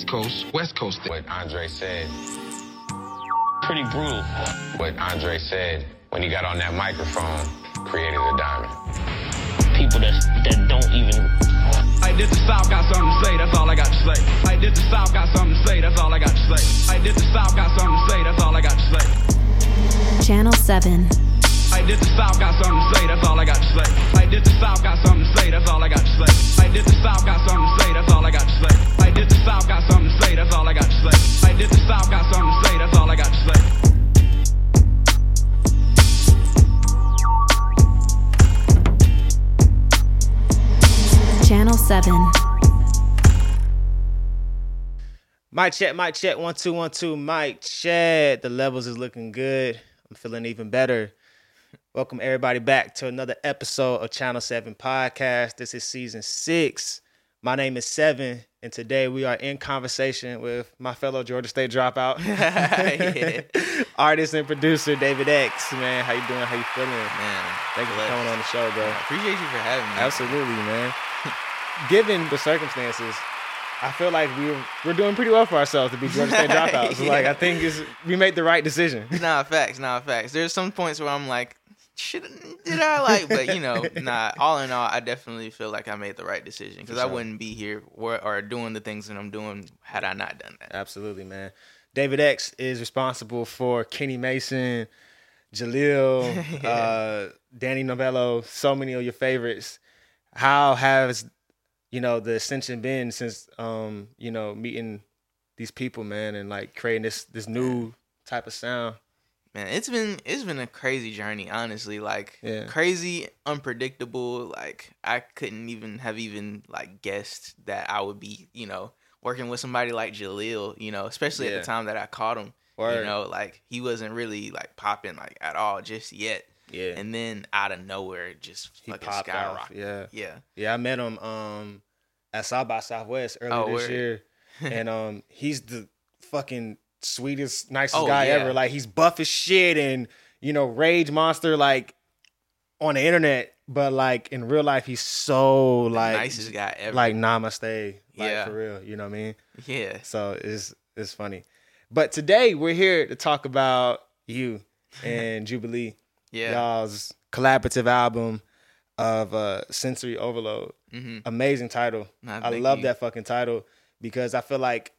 East Coast, West Coast. What Andre said, Pretty brutal. what Andre said when he got on that microphone, created a diamond. People that that don't even I did the South, got something to say, that's all I got to say. I did the South, got something to say, that's all I got to say. I did the South, got something to say, that's all I got to say. Channel 7. I did the South, got something to say, that's all I got to say. I did the South, got something to say, that's all I got to say. I did the South, got something to say, that's all I got to say. I did the South, got something to say, that's all I got to say. I did the South, got something to say, that's all I got to say. Channel 7. Mic check, mic check, one, two, one, two, mic check. The levels is looking good. I'm feeling even better. Welcome everybody back to another episode of Channel 7 Podcast. This is season six. My name is Seven, and today we are in conversation with my fellow Georgia State dropout, artist and producer David X. Man, how you doing? How you feeling? Man, Thank you for coming on the show, bro. I appreciate you for having me. Absolutely, man. Given the circumstances, I feel like we're we're doing pretty well for ourselves to be Georgia State dropouts. Like I think we made the right decision. Nah, facts, nah, facts. There's some points where I'm like, shit, did I like? But you know, nah. All in all, I definitely feel like I made the right decision because For I wouldn't be here or, or doing the things that I'm doing had I not done that. Absolutely, man. David X is responsible for Kenny Mason, Jeleel, uh, Danny Novello, so many of your favorites. How has you know the ascension been since um you know meeting these people, man, and like creating this this new type of sound? Man, it's been it's been a crazy journey, honestly. Like Yeah. crazy, unpredictable. Like I couldn't even have even like guessed that I would be, you know, working with somebody like Jeleel, you know, especially at the time that I caught him. Word. You know, like he wasn't really like popping like at all just yet. Yeah, And then out of nowhere, just he fucking popped off. Yeah, Yeah. yeah. I met him um at South by Southwest earlier Oh, this word. year, and um he's the fucking sweetest, nicest Oh, guy yeah. ever. Like he's buff as shit, and you know, rage monster like on the internet, but like in real life, he's so like nicest guy ever. like namaste, like Yeah. for real. You know what I mean? yeah. So it's it's funny. But today we're here to talk about you and Jubilee Yeah. y'all's collaborative album of uh sensory overload hmm amazing title i love you. that fucking title because i feel like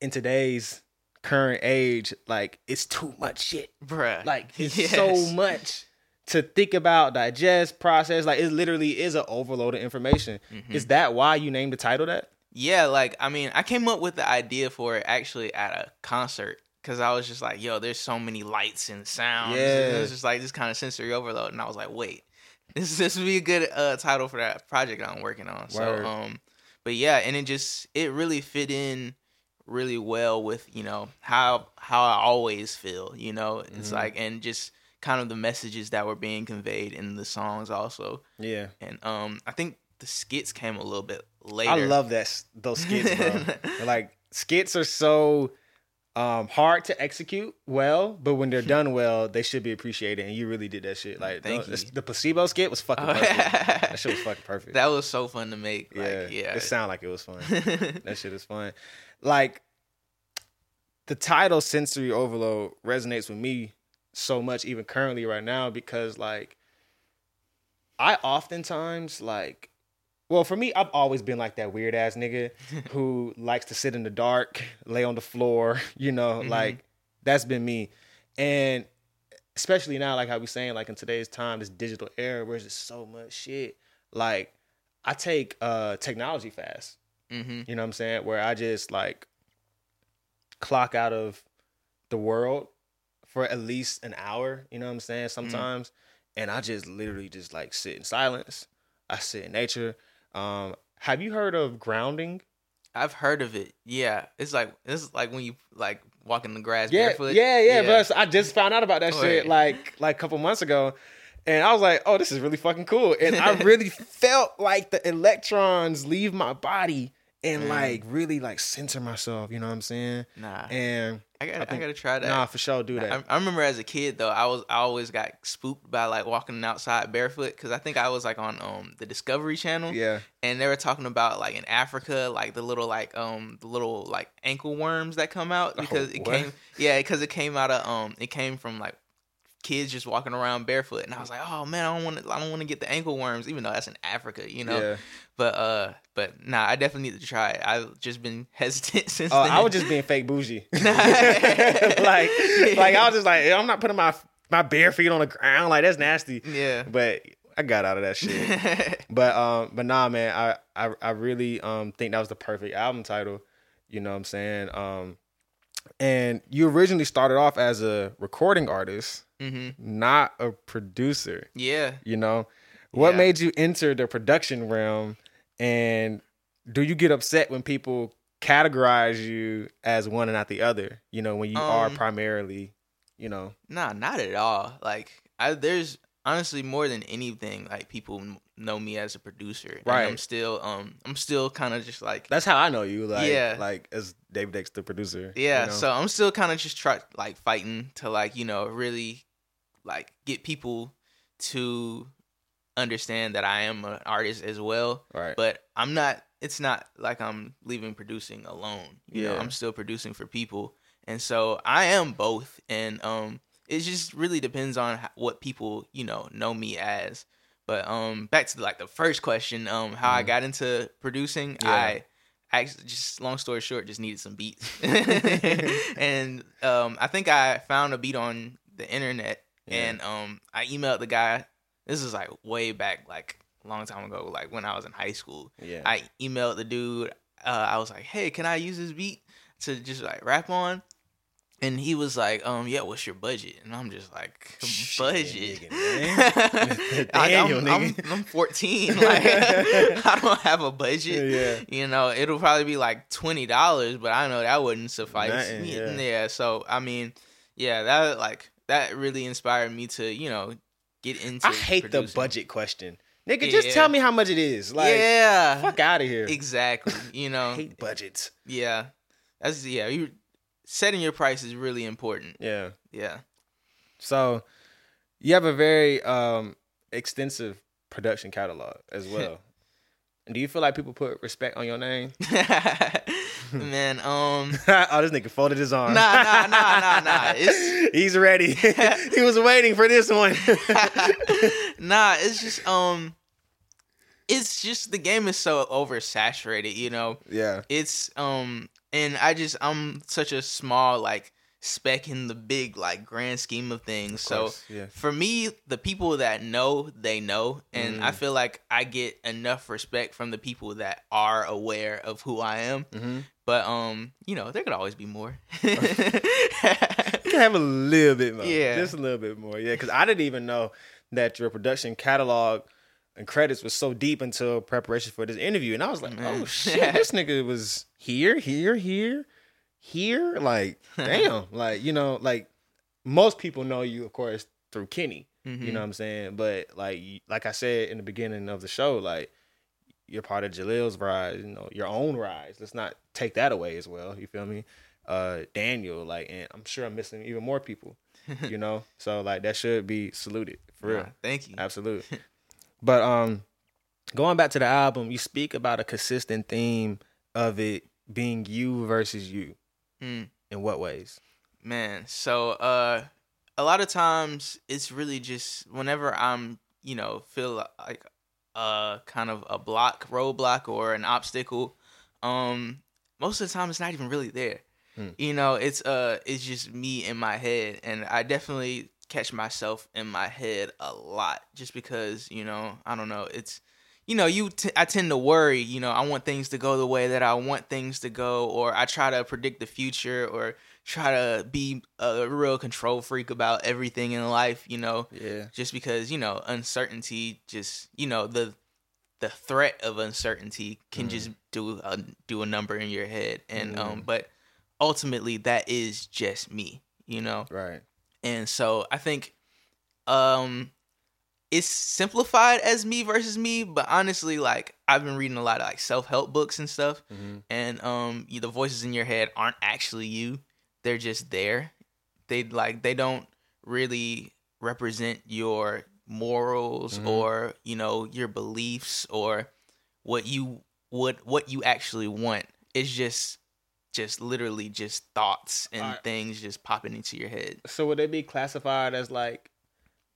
in today's current age like it's too much shit Bruh. like it's Yes. so much to think about digest process like it literally is an overload of information Mm-hmm. is that why you named the title that Yeah, like I mean, I came up with the idea for it actually at a concert because I was just like, "Yo, there's so many lights and sounds." Yeah. and it was just like this kind of sensory overload, and I was like, "Wait, this this would be a good uh, title for that project I'm working on." Word. So, um, but yeah, and it just it really fit in really well with you know how how I always feel. You know, it's Mhm. like and just kind of the messages that were being conveyed in the songs also, yeah and um, I think the skits came a little bit later. i love that those skits bro like skits are so um hard to execute well but when they're done well they should be appreciated and you really did that shit like Thank the, you. the placebo skit was fucking Oh, perfect that shit was fucking perfect That was so fun to make. yeah Like, yeah. it sounded like it was fun that shit is fun like the title sensory overload resonates with me so much even currently right now because like i oftentimes like well for me i've always been like that weird ass nigga who likes to sit in the dark lay on the floor you know Mhm. like that's been me. And especially now like how we saying like in today's time this digital era where there's just so much shit. Like i take uh technology fast hmm you know what I'm saying? Where I just like clock out of the world for at least an hour, you know what I'm saying? Sometimes. And I just literally just like sit in silence. I sit in nature. Um, have you heard of grounding? I've heard of it. Yeah. It's like it's like when you like walk in the grass Yeah, barefoot. yeah, yeah. But I just found out about that shit yeah. like like a couple months ago. And I was like, oh, this is really fucking cool. And I really felt like the electrons leave my body and Mm. like really like center myself, you know what I'm saying? Nah. and I gotta, I, think- gotta try that. Nah, for sure, do that. I, I remember as a kid though, I was I always got spooked by like walking outside barefoot because I think I was like on um the Discovery Channel. yeah, and they were talking about like in Africa, like the little like um the little like ankle worms that come out because it Oh, what? came yeah because it came out of um it came from like kids just walking around barefoot and I was like oh man I don't want to I don't want to get the ankle worms even though that's in Africa you know yeah. but uh but nah I definitely need to try it I've just been hesitant since Oh, then. I was just being fake bougie. like, like I was just like, I'm not putting my my bare feet on the ground. Like that's nasty. yeah But I got out of that shit. but um, but nah, man, I I I really um think that was the perfect album title. You know what I'm saying? Um, and you originally started off as a recording artist, hmm not a producer. yeah You know, what Yeah. made you enter the production realm? And do you get upset when people categorize you as one and not the other? You know, when you are Um, primarily, you know, Nah, not at all. Like, I there's honestly more than anything, like people know me as a producer. and Right. I'm still, um, I'm still kind of just like, that's how I know you. Like, Yeah. like as David X, the producer. yeah. you know? So I'm still kind of just try like fighting to like you know really like get people to understand that I am an artist as well. right, But I'm not. It's not like I'm leaving producing alone. You know, Yeah. I'm still producing for people, and so I am both. And um, it just really depends on what people you know know me as. But um, back to like the first question, um, how I got into producing, Mm-hmm. Yeah. I. Actually, just long story short, just needed some beats, and um, I think I found a beat on the internet, Yeah. and um, I emailed the guy. This is like way back, like a long time ago, like when I was in high school. yeah, I emailed the dude. Uh, I was like, "Hey, can I use this beat to just like rap on?" And he was like, "Um, yeah, what's your budget?" And I'm just like, Shit, "Budget." nigga, man. Like, Daniel, I'm, I'm. I'm 14. Like, I don't have a budget. Yeah. You know, it'll probably be like twenty dollars, but I know that wouldn't suffice. Nothing, yeah. So I mean, yeah, that like that really inspired me to you know get into. I hate the budget question, nigga. Just tell me how much it is. Like, yeah, fuck out of here. exactly. You know, I hate budgets. yeah, that's yeah. You setting your price is really important. Yeah. Yeah. So you have a very um extensive production catalog as well. do you feel like people put respect on your name? Man, um, oh, this nigga folded his arms. Nah, nah, nah, nah, nah. It's- He's ready. he was waiting for this one. nah, it's just um, it's just the game is so oversaturated. You know, yeah. it's um, and I just I'm such a small like speck in the big like grand scheme of things. so course, yeah. for me, the people that know, they know, and Mm. I feel like I get enough respect from the people that are aware of who I am. Mhm. But um, you know, there could always be more. You can have a little bit more. Yeah. Just a little bit more. Yeah. Cause I didn't even know that your production catalog and credits was so deep until preparation for this interview. And I was like, Man. oh shit, this nigga was here, here, here, here. Like, damn. like, you know, like most people know you, of course, through Kenny. Mm-hmm. You know what I'm saying? But like like I said in the beginning of the show, like you're part of Jeleel's rise, you know, your own rise. Let's not take that away as well. You feel me? Uh Daniel, like, and I'm sure I'm missing even more people. You know? so like that should be saluted for real. Thank you. Absolutely. But um going back to the album, you speak about a consistent theme of it being you versus you. Mm. In what ways? Man, so uh a lot of times it's really just whenever I'm, you know, feel like uh kind of a block, roadblock or an obstacle, um most of the time it's not even really there. Hmm. You know, it's uh it's just me in my head and I definitely catch myself in my head a lot just because, you know, I don't know, it's you know, you t- I tend to worry, you know, I want things to go the way that I want things to go or I try to predict the future or try to be a real control freak about everything in life, you know, Yeah. just because, you know, uncertainty just, you know, the the threat of uncertainty can just do a do a number in your head and um but ultimately that is just me, you know. Right. And so I think um it's simplified as me versus me, but honestly, like I've been reading a lot of like self help books and stuff, Mhm. and um you, the voices in your head aren't actually you. they're just there. They like they don't really represent your morals or you know your beliefs or what you what what you actually want. It's just just literally just thoughts and Alright. things just popping into your head. So would they be classified as like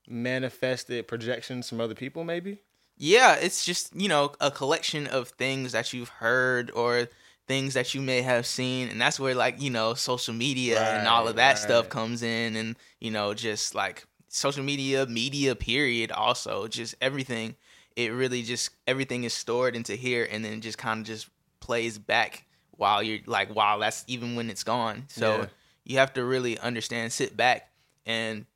manifested projections from other people? Maybe. Yeah, it's just, you know, a collection of things that you've heard or things that you may have seen. And that's where, like, you know, social media and all of that Right, stuff comes in. And, you know, just like social media, media, period, also, just everything. It really just, everything is stored into here and then just kind of just plays back while you're like, while that's even when it's gone. So Yeah. you have to really understand, sit back and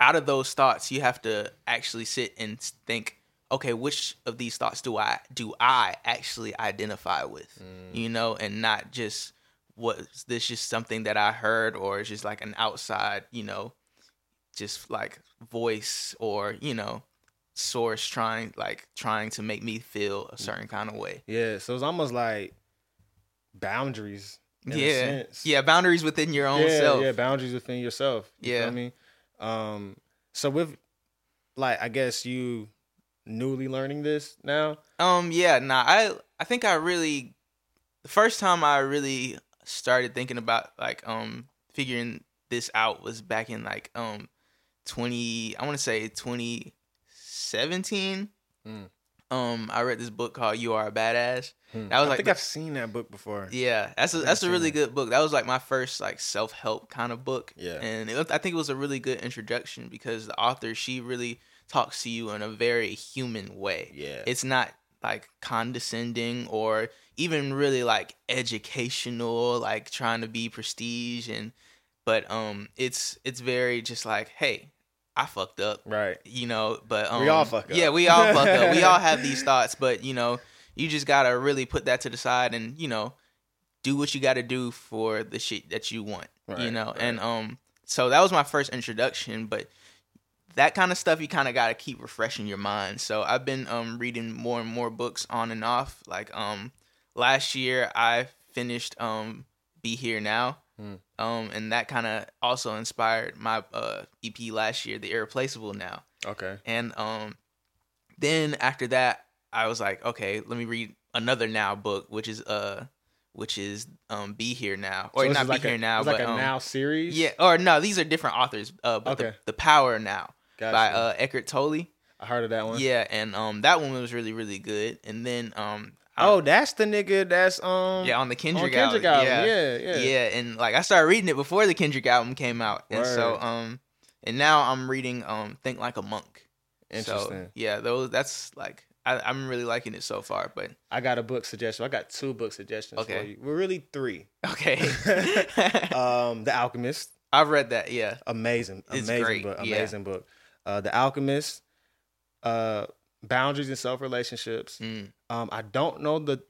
out of those thoughts you have to actually sit and think okay which of these thoughts do i do i actually identify with mm. you know and not just was this just something that i heard or it's just like an outside you know just like voice or you know source trying like trying to make me feel a mm. certain kind of way Yeah. So it's almost like boundaries. in a yeah sense. yeah boundaries within your own yeah, self Yeah, boundaries within yourself. You Yeah. I mean, Um so with like I guess you newly learning this now. Um yeah, nah, I I think I really the first time I really started thinking about like um figuring this out was back in like um 20 I want to say 2017. Mm. Um I read this book called You Are a Badass. Hmm. That was I like think I've seen that book before. Yeah, that's a that's a really good book. That was like my first like self help kind of book. Yeah. and it, I think it was a really good introduction because the author she really talks to you in a very human way. Yeah. it's not like condescending or even really like educational, like trying to be prestige and. But um, it's it's very just like, hey, I fucked up Right. you know but um, We all fuck up. yeah we all fuck up we all have these thoughts but you know you just gotta really put that to the side and you know do what you gotta do for the shit that you want you know right. and um so that was my first introduction but that kind of stuff you kind of gotta keep refreshing your mind so i've been um reading more and more books on and off like um last year i finished um be here now Hmm. um and that kind of also inspired my uh ep last year the irreplaceable now Okay. and um, then after that, I was like, okay, let me read another now book, which is uh, which is um, Be Here Now, or So not Be like Here a, Now, it's but like a um, now series. yeah, or no, these are different authors. Uh, but the, Okay. the Power Now Gotcha. by uh Eckhart Tolle. I heard of that one. Yeah, and um, that one was really really good. And then um, Oh, that's the nigga that's um yeah, on the Kendrick, on Kendrick album. album. Yeah. Yeah, yeah. yeah, and like I started reading it before the Kendrick album came out, and so um, and now I'm reading um, Think Like a Monk. Interesting. So, yeah, those that's like I, I'm really liking it so far. But I got a book suggestion. I got two book suggestions for Okay. you. Well, really three. okay, Um, The Alchemist. I've read that. Yeah, Amazing, It's amazing great, book. yeah. Amazing book. Uh, The Alchemist. Uh, Boundaries and Self Relationships. Mm, Um, I don't know the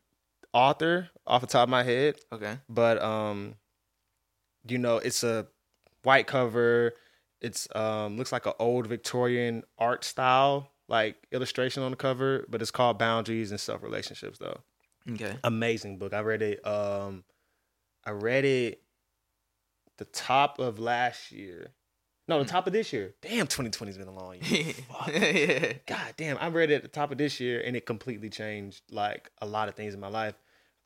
author off the top of my head, okay, but um, you know, it's a white cover. It's um looks like an old Victorian art style, like illustration on the cover, but it's called Boundaries and Self Relationships though. okay, Amazing book. I read it um I read it the top of last year. No, the top of this year. Damn, 2020's been a long year. Fuck. yeah. God damn, I read it at the top of this year and it completely changed like a lot of things in my life.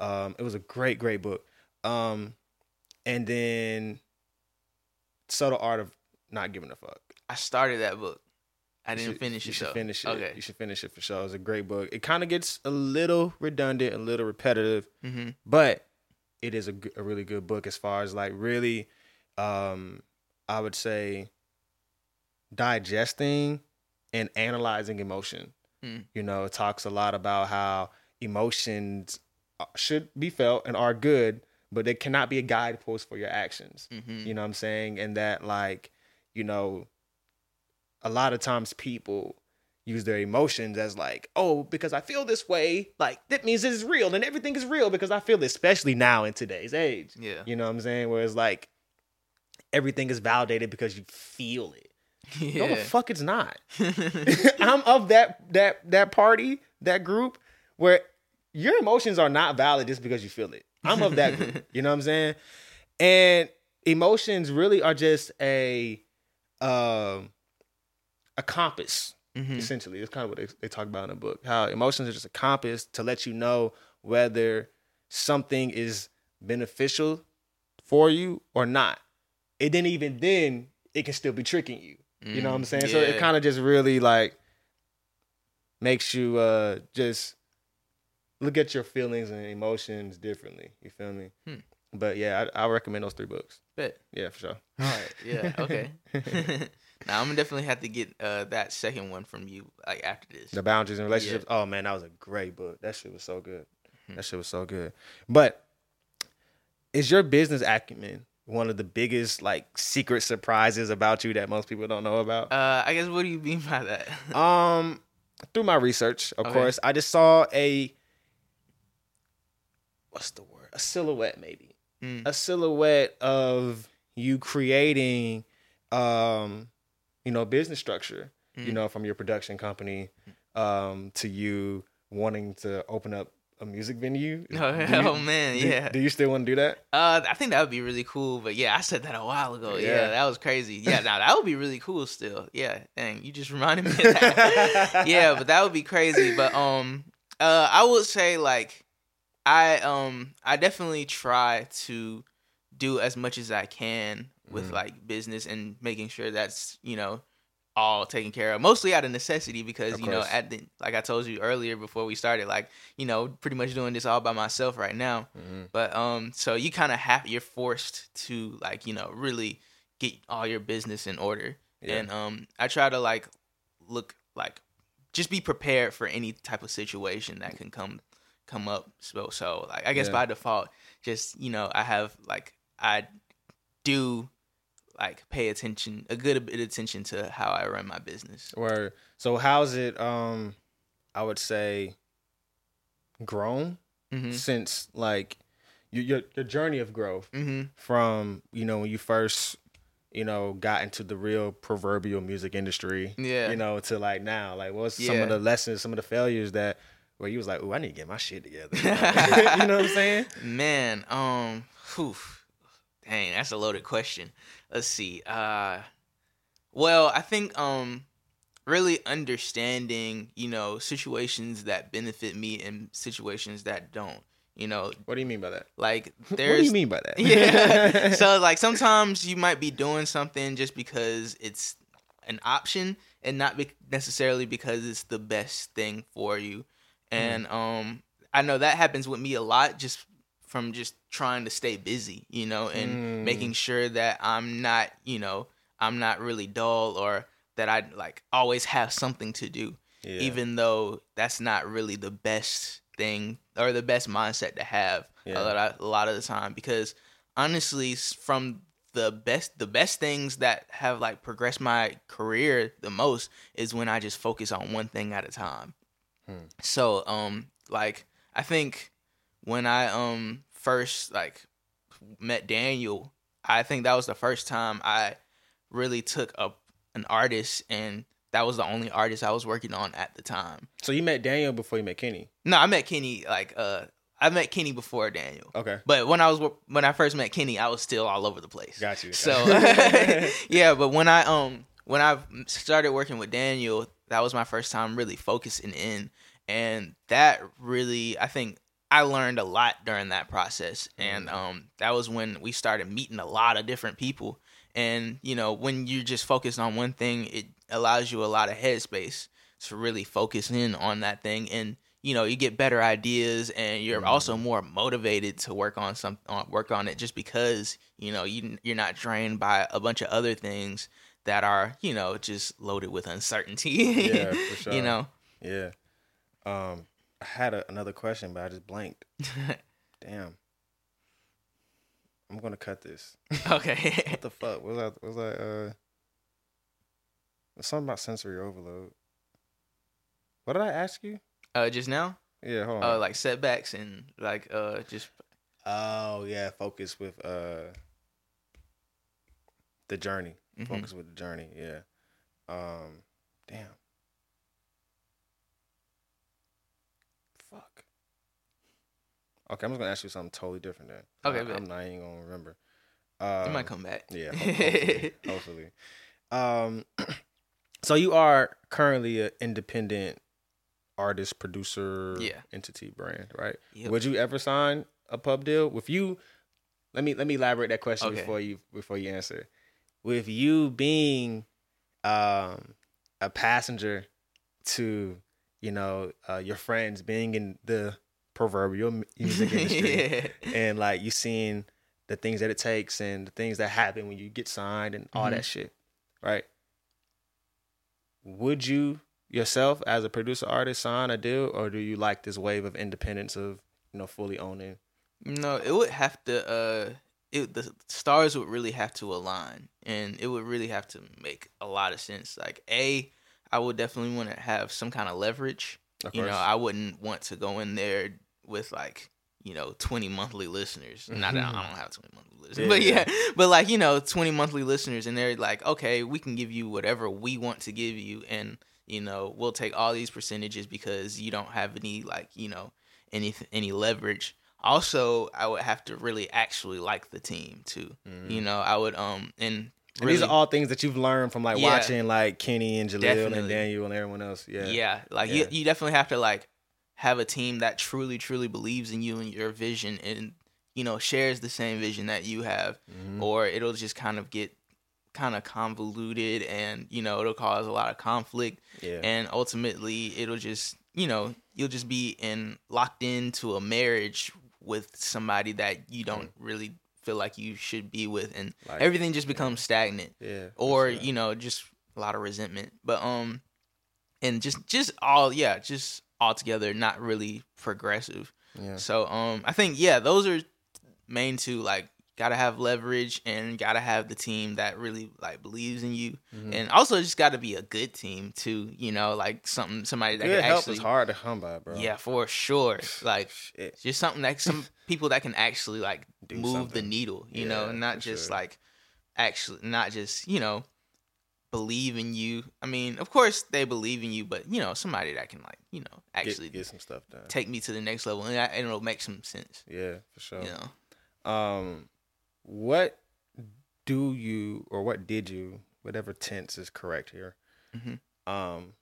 Um, it was a great, great book. Um, and then Subtle Art of Not Giving a Fuck. I started that book. I didn't should- finish it. you should though. finish it. Okay. You should finish it for sure. It's a great book. It kind of gets a little redundant, a little repetitive, hmm but it is a really good book as far as like really, um, I would say, digesting and analyzing emotion. Mm. You know, it talks a lot about how emotions uh, should be felt and are good, but they cannot be a guidepost for your actions. hmm You know what I'm saying? And that like, you know, a lot of times people use their emotions as like, oh, because I feel this way, like that means it's real and everything is real because I feel it, especially now in today's age. Yeah. You know what I'm saying? Where it's like everything is validated because you feel it. Yeah. No, the fuck it's not. I'm of that that that party, that group where your emotions are not valid just because you feel it. I'm of that group. You know what I'm saying? And emotions really are just a um a compass Mhm. essentially. It's kind of what they, they talk about in the book. How emotions are just a compass to let you know whether something is beneficial for you or not. And then even then, it can still be tricking you. You know what I'm saying? So it kind of just really like makes you uh just look at your feelings and emotions differently. You feel me? Hmm. But yeah, I, I recommend those three books. Bet. Yeah, for sure. All right. Yeah. Okay. now I'm gonna definitely have to get uh, that second one from you like after this. The boundaries and relationships. Oh man, that was a great book. That shit was so good. That shit was so good. But is your business acumen one of the biggest like secret surprises about you that most people don't know about? Uh, I guess what do you mean by that? Um, through my research, of Okay. course, I just saw a what's the word? A silhouette, maybe. Mm. A silhouette of you creating, um, you know, business structure. Mm. You know, from your production company, um, to you wanting to open up a music venue. Oh, you- oh, man, do- yeah. Do you still want to do that? Uh, I think that would be really cool. But yeah, I said that a while ago. Yeah, Yeah. that was crazy. Yeah, now that would be really cool. Still, yeah. Dang, you just reminded me of that. yeah, but that would be crazy. But um, uh, I would say like, I um, I definitely try to do as much as I can with Mhm. like business and making sure that's you know all taken care of mostly out of necessity because Of you know at the like I told you earlier before we started like you know pretty much doing this all by myself right now Mhm. but um, so you kind of have you're forced to like you know really get all your business in order, Yeah. and um, I try to like look like just be prepared for any type of situation that can come come up. So so like I guess Yeah. by default, just you know I have like I do like pay attention a good bit of attention to how I run my business. Or so how's it? Um, I would say grown hmm since like your your, your journey of growth hmm from you know when you first you know got into the real proverbial music industry Yeah. you know to like now? Like what's some of the lessons some of the failures that where you was like oh i need to get my shit together you know what i'm saying? Man, um, whew, dang, that's a loaded question. Let's see. Uh, well, I think um, really understanding, you know, situations that benefit me and situations that don't. You know, what do you mean by that like what there's do you mean by that yeah. so like sometimes you might be doing something just because it's an option and not be- necessarily because it's the best thing for you. And um I know that happens with me a lot just from just trying to stay busy, you know, and Mm. making sure that I'm not, you know, I'm not really dull or that I like always have something to do yeah. even though that's not really the best thing or the best mindset to have Yeah. a, lot, of, a lot of the time because honestly from the best the best things that have like progressed my career the most is when I just focus on one thing at a time. Hmm. So um like I think when I um first like met Daniel, I think that was the first time I really took a an artist and that was the only artist I was working on at the time. so you met daniel before you met kenny No, I met Kenny like uh I met Kenny before Daniel. okay But when I was when I first met Kenny, I was still all over the place. got you So yeah, but when I um when I started working with Daniel, that was my first time really focusing in, and that really I think I learned a lot during that process, and um that was when we started meeting a lot of different people, and you know when you're just focused on one thing, it allows you a lot of headspace to really focus in on that thing. And you know you get better ideas and you're also more motivated to work on some on, work on it just because you know you you're not drained by a bunch of other things that are you know just loaded with uncertainty. Yeah, for sure. you know? Yeah. Um i had a, another question but i just blanked damn i'm gonna cut this okay What the fuck? Was I was I uh something about sensory overload? What did I ask you? uh just now Yeah, hold on. uh like setbacks and like uh just oh yeah, focus with uh the journey. Mhm. Focus with the journey, yeah. Um damn. Fuck. Okay, I'm just gonna ask you something totally different then. Okay, I, I'm not even gonna remember. Um, it might come back. Yeah, hopefully. hopefully. Um, so you are currently an independent artist, producer, Yeah. entity brand, right? Yep. Would you ever sign a pub deal with you? Let me let me elaborate that question Okay. before you before you answer. With you being um, a passenger to you know uh, your friends being in the proverbial mu- music industry yeah. and like you seeing the things that it takes and the things that happen when you get signed and all Mm-hmm. that shit, right? Would you yourself as a producer artist sign a deal, or do you like this wave of independence of you know fully owning? No, it would have to. Uh, it the stars would really have to align, and it would really have to make a lot of sense. Like a, I would definitely want to have some kind of leverage. Of you know. I wouldn't want to go in there with like you know twenty monthly listeners. Not that I don't have twenty monthly listeners, Mm-hmm. Yeah, but yeah, but like you know twenty monthly listeners, and they're like, okay, we can give you whatever we want to give you, and you know we'll take all these percentages because you don't have any like you know any any leverage. Also, I would have to really actually like the team too. You know, I would um and. Mm-hmm. These are all things that you've learned from like Yeah. watching like Kenny and Jeleel and Daniel and everyone else. Yeah. yeah, like Yeah. You, you definitely have to like have a team that truly truly believes in you and your vision and you know shares the same vision that you have Mm-hmm. or it'll just kind of get kind of convoluted and you know it'll cause a lot of conflict Yeah. and ultimately it'll just you know you'll just be in locked into a marriage with somebody that you don't really feel like you should be with and. Like- everything just becomes stagnant Yeah. or sure. you know just a lot of resentment but um and just just all yeah just altogether not really progressive Yeah. so um i think yeah those are main two like gotta have leverage and gotta have the team that really like believes in you Mm-hmm. and also just gotta be a good team too you know like something somebody that Good can help actually is hard to come by, bro. yeah for sure like Shit. just something that some people that can actually like Do move the needle you Yeah, know not just sure. like actually not just you know believe in you i mean of course they believe in you but you know somebody that can like you know actually get some stuff done. take me to the next level and, that, and it'll make some sense yeah, for sure. you know Um, what do you or what did you, whatever tense is correct here, Mhm. um,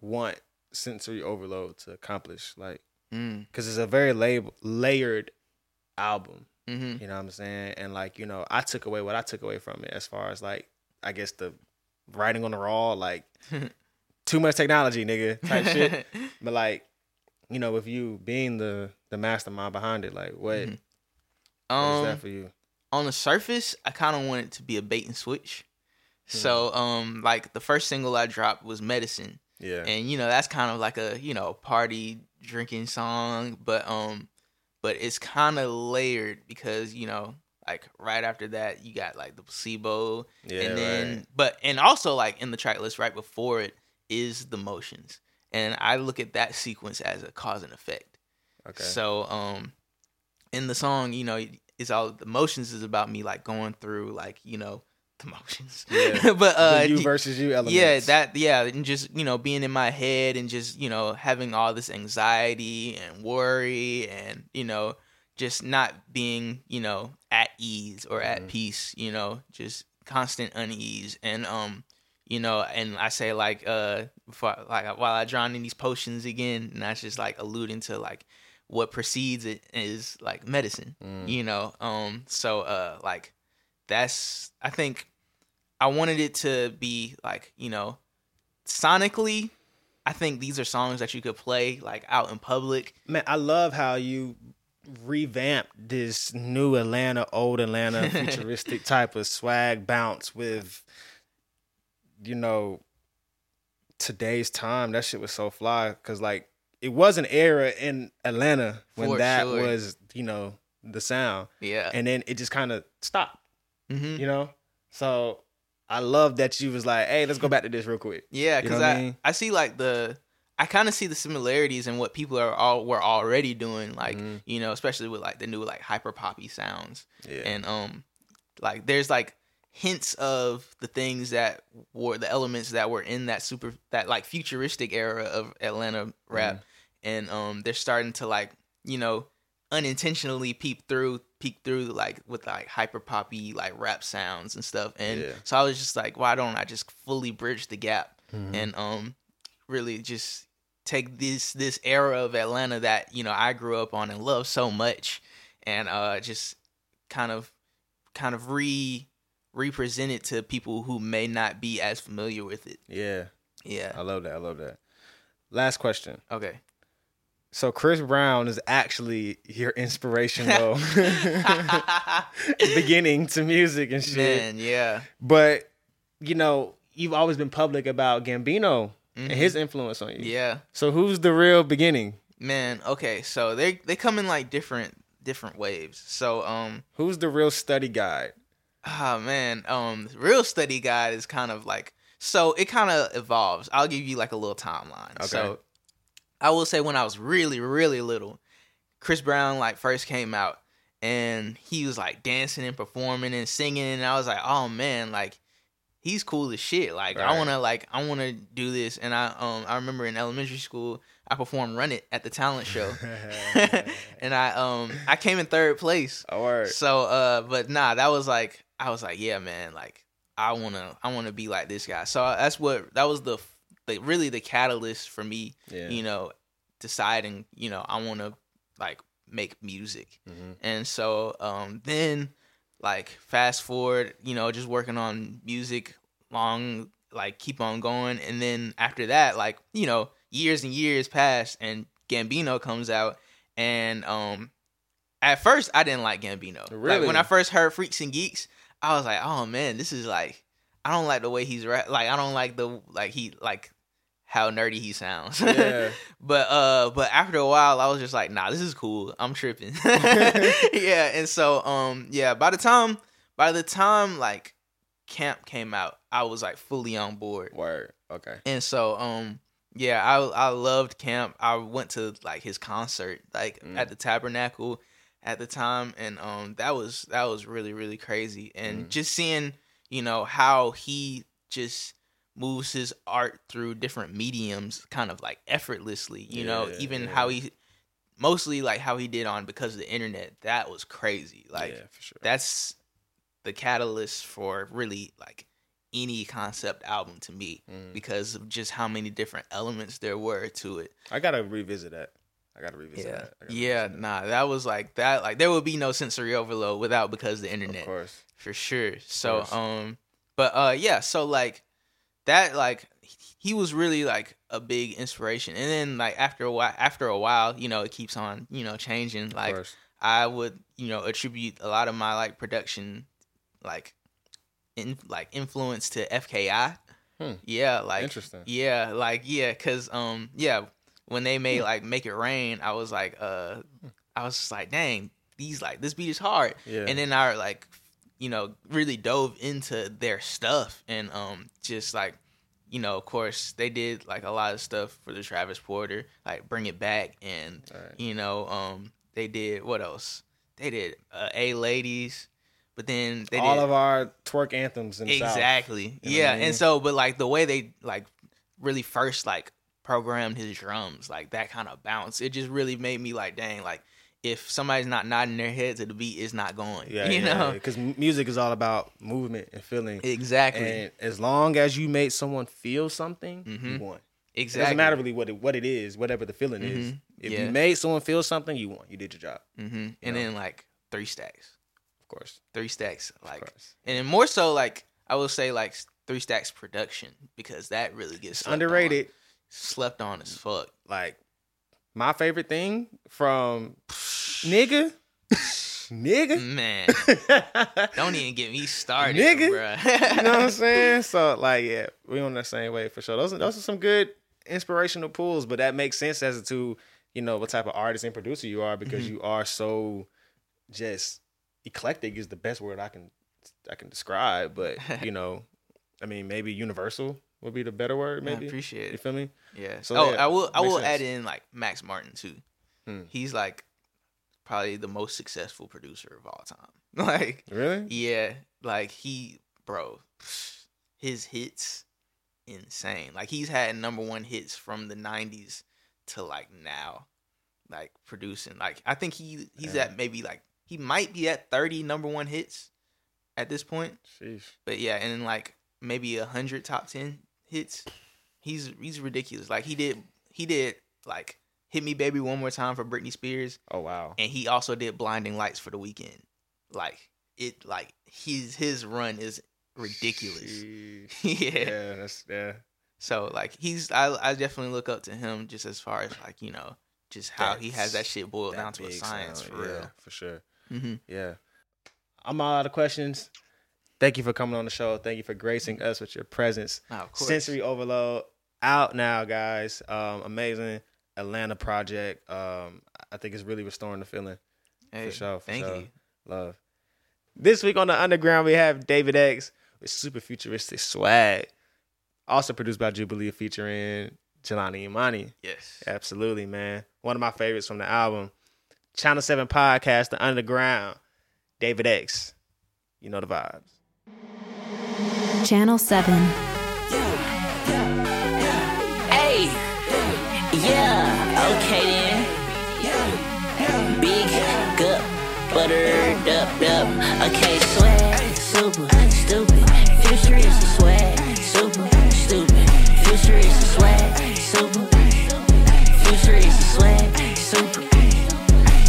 want sensory overload to accomplish? Like, mm, because it's a very lab- layered album. hmm You know what I'm saying? And like, you know, I took away what I took away from it as far as like, I guess the writing on the raw, like too much technology, nigga, type shit. But like, you know, with you being the the mastermind behind it, like, what, Mhm. what is um that for you? on the surface, I kind of want it to be a bait and switch. So, um, like the first single I dropped was "Medicine," Yeah. and you know that's kind of like a you know party drinking song, but um, but it's kind of layered because you know like right after that you got like the placebo, Yeah, and then right. but and also like in the track list right before it is the motions, and I look at that sequence as a cause and effect. okay. So um in the song, you know, it's all the motions is about me like going through like, you know, the motions. Yeah. but uh the you versus you elements. yeah, that yeah, and just, you know, being in my head and just, you know, having all this anxiety and worry and, you know, just not being, you know, at ease or at peace, you know, just constant unease and um you know, and I say like uh before, like while I drown in these potions again, and that's just like alluding to like what precedes it is like medicine, you know. Um, so uh, like that's I think I wanted it to be like you know, sonically. I think these are songs that you could play like out in public. Man, I love how you revamped this new Atlanta, old Atlanta, futuristic type of swag bounce with, you know, today's time. That shit was so fly because like it was an era in Atlanta when For that sure. was, you know, the sound, Yeah. and then it just kind of stopped. hmm You know, so I love that you was like, hey, let's go back to this real quick. Yeah, You know because I, I mean? I see like the I kind of see the similarities in what people are all were already doing, like Mm-hmm. you know, especially with like the new like hyper poppy sounds, Yeah. and um, like there's like hints of the things that were the elements that were in that super that like futuristic era of Atlanta rap, Mm-hmm. and um, they're starting to like you know unintentionally peep through peek through like with like hyper poppy like rap sounds and stuff. And Yeah. so I was just like, why don't I just fully bridge the gap Mm-hmm. and um really just take this this era of Atlanta that you know I grew up on and love so much, and uh just kind of kind of re represent it to people who may not be as familiar with it. Yeah, Yeah. I love that. I love that. Last question. Okay. So Chris Brown is actually your inspirational beginning to music and shit. Man, yeah. But you know, you've always been public about Gambino and his influence on you. Mm-hmm. Yeah. So who's the real beginning? Man, okay. So they they come in like different different waves. So um Who's the real study guide? Ah man, um, real study guide is kind of like so it kind of evolves. I'll give you like a little timeline. Okay. So I will say when I was really really little, Chris Brown like first came out and he was like dancing and performing and singing and I was like, oh man, like he's cool as shit. Like I want to like I want to do this. And I um I remember in elementary school I performed Run It at the talent show, and I um I came in third place. Oh. So uh but nah, that was like I was like, yeah, man, like I want to I want to be like this guy. So that's what that was the the really the catalyst for me, Yeah. you know, deciding, you know, I want to like make music. Mhm. And so um then like fast forward, you know, just working on music long like keep on going and then after that like, you know, years and years pass and Gambino comes out and um at first I didn't like Gambino. Like when I first heard Freaks and Geeks, I was like, "Oh man, this is like I don't like the way he's rap. Like I don't like the like he like how nerdy he sounds." Yeah. but uh but after a while I was just like, "Nah, this is cool. I'm tripping." yeah, and so um yeah, by the time by the time like Camp came out, I was like fully on board. Word. Okay. And so, um, yeah, I I loved Camp. I went to like his concert, like Mm. at the Tabernacle at the time, and um, that was that was really really crazy. And Mm. just seeing, you know, how he just moves his art through different mediums, kind of like effortlessly. You know, even yeah. how he, mostly like how he did on because of the internet. That was crazy. Like yeah, for sure. that's the catalyst for really like any concept album to me Mm. because of just how many different elements there were to it. I gotta revisit that. I gotta revisit Yeah. that. Gotta Yeah, revisit nah, that was like that like there would be no sensory overload without because of the internet. Of course. For sure. So um but uh yeah, so like that like he was really like a big inspiration. And then like after a while after a while, you know, it keeps on, you know, changing. Like. I would, you know, attribute a lot of my like production, like, in like influence to FKI. Hmm. Yeah, like Interesting. Yeah, like yeah, cause um yeah, when they made like Make It Rain, I was like uh, I was just like, dang, these like this beat is hard. Yeah. And then I like, you know, really dove into their stuff and um just like. You know, of course, they did like a lot of stuff for the Travis Porter, like Bring It Back, and Right. you know, um, they did what else? They did uh, A Ladies, but then they did All did of our twerk anthems South. exactly, You know yeah. I mean? And so, but like the way they like really first like programmed his drums, like that kind of bounce, it just really made me like, dang, like if somebody's not nodding their head to the beat, it's not going. Yeah, you know, because music is all about movement and feeling. exactly, And as long as you made someone feel something, you Mhm. won. It exactly. doesn't matter really what it, what it is, whatever the feeling is. Mhm. If Yeah. you made someone feel something, you won. You did your job, hmm And then like three stacks, of course. three stacks, like and then more so like I will say like three stacks production because that really gets slept on. Underrated. slept on as fuck. Like my favorite thing from nigga, nigga. Man, don't even get me started, Nigga. bruh. you know what I'm saying? So like, yeah, we on the same way for sure. Those are, those are some good inspirational pulls, but that makes sense as to you know what type of artist and producer you are because Mm-hmm. you are so just eclectic is the best word I can I can describe. But you know, I mean, maybe universal would be the better word. I Maybe appreciate it. you feel me? Yeah. So, oh, yeah, I will. I will sense. add in like Max Martin too. Hmm. He's like probably the most successful producer of all time. Like, Really? yeah, like he, bro, his hits, insane. Like he's had number one hits from the '90s to like now, like producing. Like I think he he's Yeah. at maybe like he might be at 30 number one hits at this point. Sheesh. But yeah, and then like maybe a hundred top ten hits. He's he's ridiculous. Like he did he did like hit me baby one more time for Britney Spears, Oh wow. and he also did blinding lights for the Weeknd. Like it like his his run is ridiculous. Yeah. Yeah, that's yeah. So like he's I I definitely look up to him just as far as like you know just how he has that shit boiled That down to a science sound, for yeah, real. For sure. hmm Yeah. I'm all out of questions. Thank you for coming on the show. Thank you for gracing us with your presence. Oh. Sensory Overload out now, guys. Um, amazing Atlanta project. Um, I think it's really restoring the feeling. Hey, for sure. For thank sure. you. Love. This week on the Underground, we have David X with super futuristic swag. Also produced by Jubilee, featuring Jelani Imani. Yes. Absolutely, man. One of my favorites from the album. Channel 7 podcast, The Underground. David X. You know the vibes. Channel 7. Hey, yeah, okay then. Big gut, buttered up, up. Okay, swag, super stupid. Future is the swag, super stupid. Future is the swag, super. Future is the swag, super.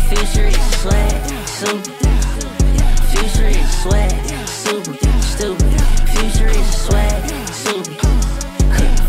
Future is the swag, super. Future is the swag, super stupid. Future is the swag, super.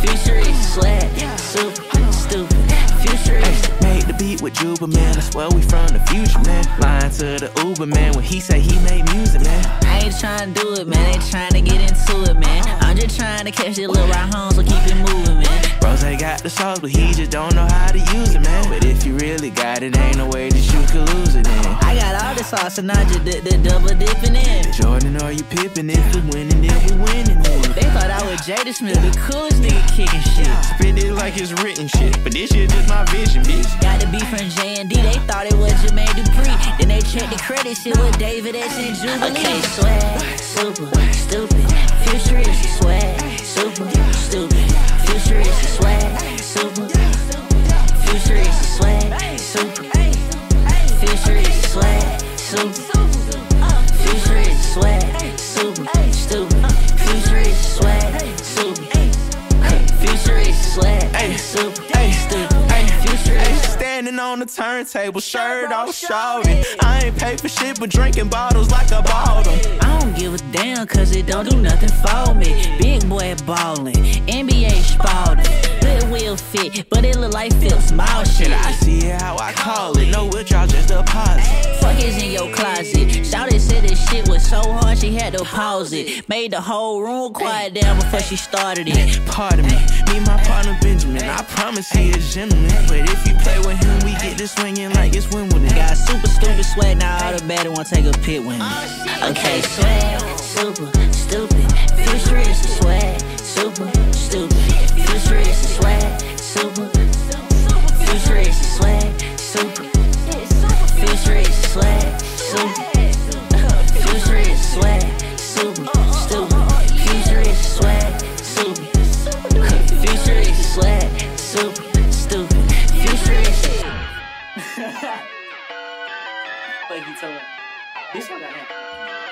Future is swag, super stupid. Future is Made the beat with Juba, man. I swear we from the future, man. Lying to the Uber, man. When he say he made music, man. I ain't trying to do it, man. Ain't trying to get into it, man. I'm just trying to catch this little ride home, so keep it moving, man. Rose got the sauce, but he just don't know how to use it, man. But if you really got it, ain't no way that you could lose it, then. I got all the sauce and I just did the double dipping in. Jordan are you pippin' if we winning, if we winning, then. They thought I was Jada Smith, the coolest nigga kicking shit. Spit it like it's written shit, but this shit just my vision, bitch. Got to be from J and D. They thought it was Jermaine Dupri. Then they checked the credit shit with David X and Jubilee. Okay, swag, super stupid. Future is the swag, super stupid. Future is the swag, super. Future is the swag, super. Future is the swag, super. Future is the swag, super standing on the turntable, shirt off, shouting. I ain't paid for shit, but drinking bottles like I bought 'em. I don't give a damn cause it don't do nothing for me. Big boy ballin', NBA spalding. Good will fit, but it look like Phil small shit. Shit, I see it how I call it. No withdrawal, just deposit. Fuck is in your closet. Shouty said this shit was so hard she had to pause it. Made the whole room quiet down before she started it. Pardon me, me and my partner Benjamin. I promise he a gentleman. But if you play with him, we get this swinging like it's Wimbledon. Got super stupid sweat, now all the better wanna take a pit with me. Oh, okay, swag, super stupid. Future is the swag, super stupid. Future is the swag, super. Future is the swag, super. Future is the swag, super. Future is the swag, super stupid. Future is the swag, super. Future is the swag, super stupid. Future is the you talking about? This one got him.